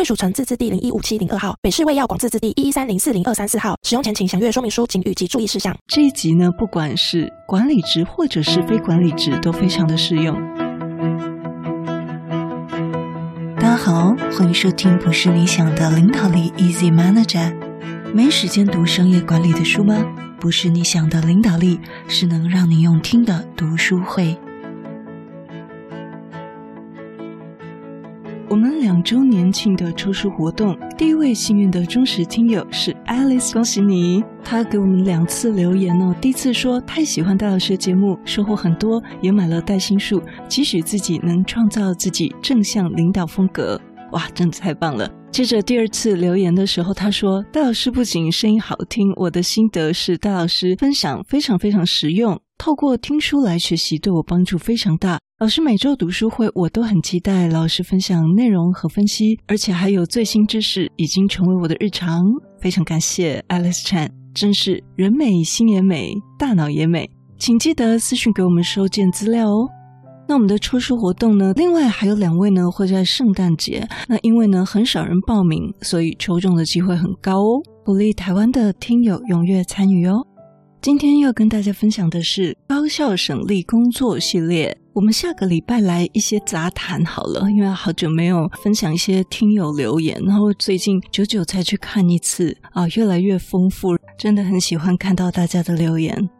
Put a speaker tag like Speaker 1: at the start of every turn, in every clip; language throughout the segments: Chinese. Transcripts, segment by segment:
Speaker 1: 贵属城自治地零一五七零二号，北市卫药广自治地一一三零四零二三四号。使用前请详阅说明书、警语及注意事项。
Speaker 2: 这一集呢，不管是管理职或者是非管理职，都非常的适用。大家好，欢迎收听不是你想的领导力 Easy Manager。没时间读商业管理的书吗？不是你想的领导力，是能让你用听的读书会。我们两周年庆的抽书活动，第一位幸运的忠实听友是 Alice，恭喜你！他给我们两次留言哦，第一次说太喜欢戴老师的节目，收获很多，也买了带心术，期许自己能创造自己正向领导风格。哇，真的太棒了！接着第二次留言的时候，他说戴老师不仅声音好听，我的心得是戴老师分享非常非常实用，透过听书来学习对我帮助非常大。老师每周读书会，我都很期待老师分享内容和分析，而且还有最新知识，已经成为我的日常。非常感谢 Alice Chan，真是人美心也美，大脑也美。请记得私讯给我们收件资料哦。那我们的抽书活动呢，另外还有两位呢会在圣诞节。那因为呢很少人报名，所以抽中的机会很高哦。鼓励台湾的听友踊跃参与哦。今天要跟大家分享的是高效省力工作系列。我们下个礼拜来一些杂谈好了，因为好久没有分享一些听友留言，然后最近久久才去看一次啊，越来越丰富，真的很喜欢看到大家的留言。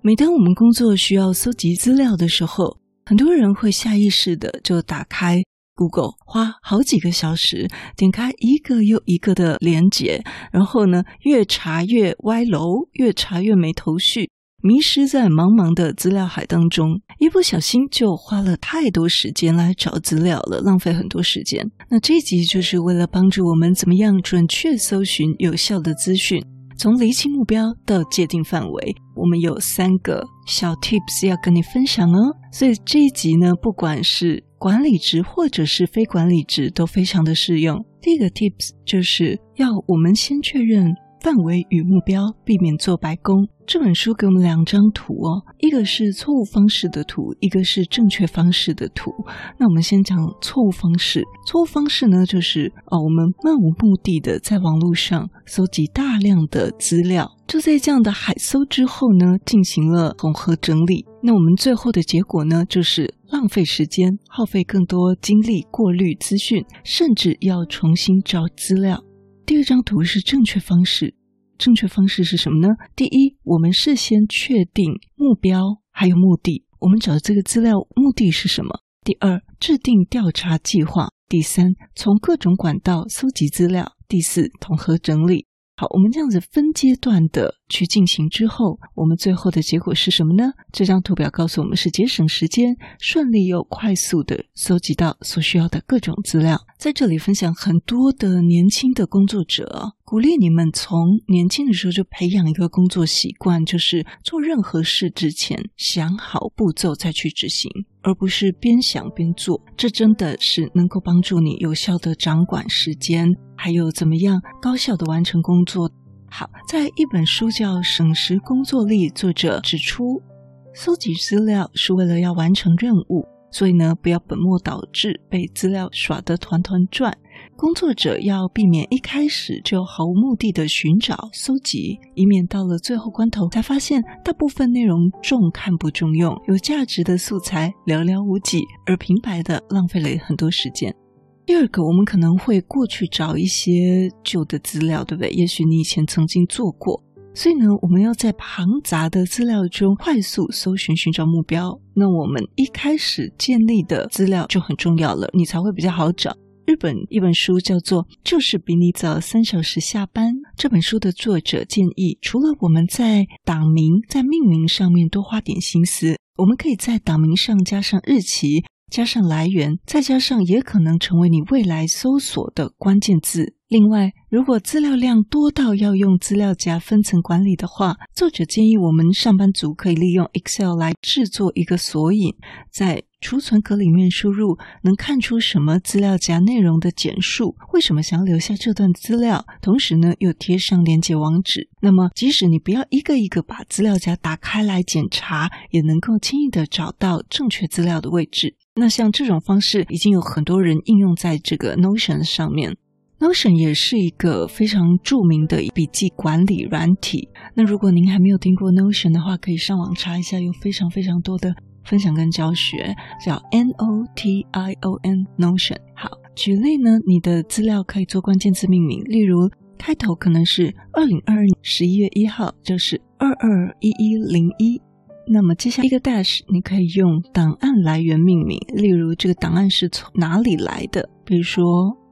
Speaker 2: 每当我们工作需要搜集资料的时候，很多人会下意识的就打开。Google 花好几个小时点开一个又一个的连接，然后呢，越查越歪楼，越查越没头绪，迷失在茫茫的资料海当中，一不小心就花了太多时间来找资料了，浪费很多时间。那这一集就是为了帮助我们怎么样准确搜寻有效的资讯，从厘清目标到界定范围，我们有三个小 tips 要跟你分享哦。所以这一集呢，不管是管理职或者是非管理职都非常的适用。第一个 tips 就是要我们先确认范围与目标，避免做白工。这本书给我们两张图哦，一个是错误方式的图，一个是正确方式的图。那我们先讲错误方式。错误方式呢，就是哦，我们漫无目的的在网络上搜集大量的资料，就在这样的海搜之后呢，进行了统合整理。那我们最后的结果呢，就是浪费时间，耗费更多精力过滤资讯，甚至要重新找资料。第二张图是正确方式。正确方式是什么呢？第一，我们事先确定目标还有目的，我们找这个资料目的是什么？第二，制定调查计划。第三，从各种管道搜集资料。第四，统合整理。好，我们这样子分阶段的去进行之后，我们最后的结果是什么呢？这张图表告诉我们是节省时间，顺利又快速的搜集到所需要的各种资料。在这里分享很多的年轻的工作者，鼓励你们从年轻的时候就培养一个工作习惯，就是做任何事之前想好步骤再去执行，而不是边想边做。这真的是能够帮助你有效的掌管时间。还有怎么样高效的完成工作？好，在一本书叫《省时工作力》，作者指出，搜集资料是为了要完成任务，所以呢，不要本末倒置，被资料耍得团团转。工作者要避免一开始就毫无目的的寻找、搜集，以免到了最后关头才发现大部分内容重看不重用，有价值的素材寥寥无几，而平白的浪费了很多时间。第二个，我们可能会过去找一些旧的资料，对不对？也许你以前曾经做过，所以呢，我们要在庞杂的资料中快速搜寻，寻找目标。那我们一开始建立的资料就很重要了，你才会比较好找。日本一本书叫做《就是比你早三小时下班》，这本书的作者建议，除了我们在党名、在命名上面多花点心思，我们可以在党名上加上日期。加上来源，再加上也可能成为你未来搜索的关键字。另外，如果资料量多到要用资料夹分层管理的话，作者建议我们上班族可以利用 Excel 来制作一个索引，在储存格里面输入能看出什么资料夹内容的简述，为什么想要留下这段资料，同时呢又贴上连接网址。那么，即使你不要一个一个把资料夹打开来检查，也能够轻易的找到正确资料的位置。那像这种方式，已经有很多人应用在这个 Notion 上面。Notion 也是一个非常著名的笔记管理软体。那如果您还没有听过 Notion 的话，可以上网查一下，有非常非常多的分享跟教学，叫 N O T I O N Notion。好，举例呢，你的资料可以做关键字命名，例如开头可能是二零二二年十一月一号，就是二二一一零一。那么接下来一个 dash，你可以用档案来源命名，例如这个档案是从哪里来的，比如说。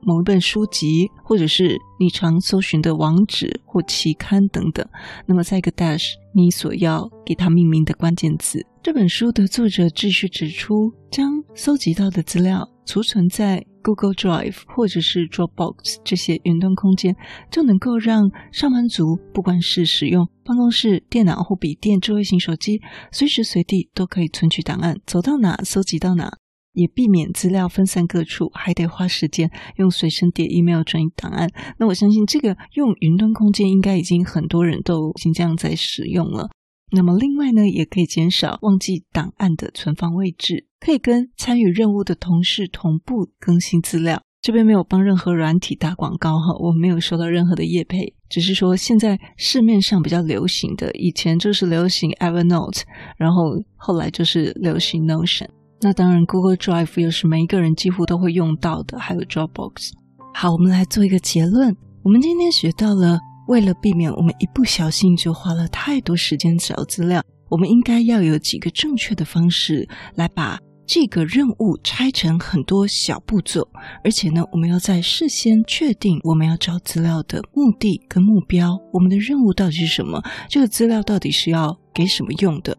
Speaker 2: 某一本书籍，或者是你常搜寻的网址或期刊等等。那么，在一个 dash，你所要给它命名的关键字。这本书的作者继续指出，将搜集到的资料储存在 Google Drive 或者是 Dropbox 这些云端空间，就能够让上班族不管是使用办公室电脑或笔电、智慧型手机，随时随地都可以存取档案，走到哪搜集到哪。也避免资料分散各处，还得花时间用随身碟 email 转移档案。那我相信这个用云端空间应该已经很多人都已经这样在使用了。那么另外呢，也可以减少忘记档案的存放位置，可以跟参与任务的同事同步更新资料。这边没有帮任何软体打广告哈，我没有收到任何的业配，只是说现在市面上比较流行的，以前就是流行 Evernote，然后后来就是流行 Notion。那当然，Google Drive 又是每一个人几乎都会用到的，还有 Dropbox。好，我们来做一个结论。我们今天学到了，为了避免我们一不小心就花了太多时间找资料，我们应该要有几个正确的方式来把这个任务拆成很多小步骤。而且呢，我们要在事先确定我们要找资料的目的跟目标，我们的任务到底是什么？这个资料到底是要给什么用的？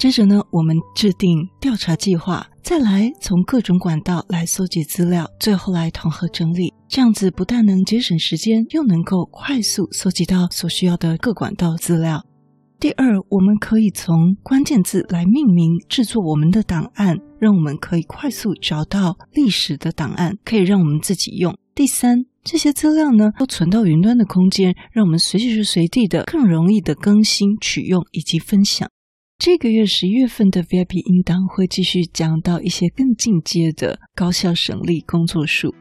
Speaker 2: 接着呢，我们制定调查计划，再来从各种管道来搜集资料，最后来统合整理。这样子不但能节省时间，又能够快速搜集到所需要的各管道资料。第二，我们可以从关键字来命名制作我们的档案，让我们可以快速找到历史的档案，可以让我们自己用。第三，这些资料呢都存到云端的空间，让我们随时随地的更容易的更新、取用以及分享。这个月十一月份的 VIP 应当会继续讲到一些更进阶的高效省力工作术。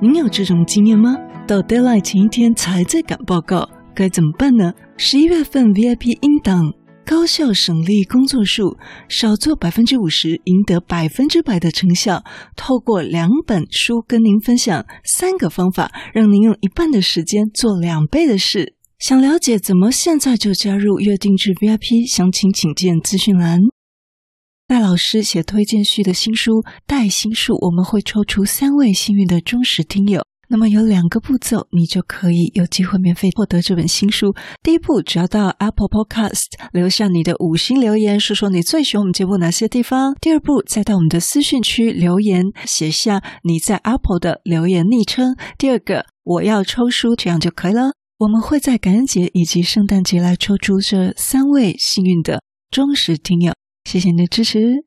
Speaker 2: 您有这种经验吗？到 deadline 前一天才在赶报告，该怎么办呢？十一月份 VIP 应当。高效省力工作术，少做百分之五十，赢得百分之百的成效。透过两本书跟您分享三个方法，让您用一半的时间做两倍的事。想了解怎么？现在就加入月定制 VIP，详情请见资讯栏。戴老师写推荐序的新书《戴心术》，我们会抽出三位幸运的忠实听友。那么有两个步骤，你就可以有机会免费获得这本新书。第一步，只要到 Apple Podcast 留下你的五星留言，说说你最喜欢我们节目哪些地方。第二步，再到我们的私讯区留言，写下你在 Apple 的留言昵称。第二个，我要抽书，这样就可以了。我们会在感恩节以及圣诞节来抽出这三位幸运的忠实听友。谢谢你的支持。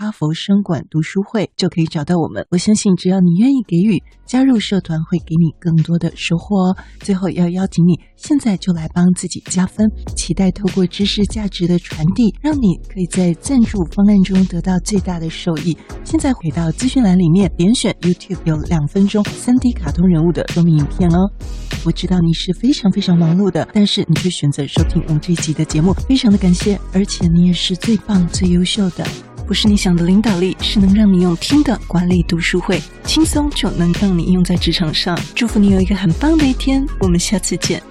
Speaker 2: 哈佛商管读书会”，就可以找到我们。我相信，只要你愿意给予，加入社团会给你更多的收获哦。最后要邀请你，现在就来帮自己。加分，期待透过知识价值的传递，让你可以在赞助方案中得到最大的受益。现在回到资讯栏里面，点选 YouTube 有两分钟 3D 卡通人物的说明影片哦。我知道你是非常非常忙碌的，但是你却选择收听我们这一集的节目，非常的感谢，而且你也是最棒、最优秀的。不是你想的领导力，是能让你用听的管理读书会，轻松就能让你用在职场上。祝福你有一个很棒的一天，我们下次见。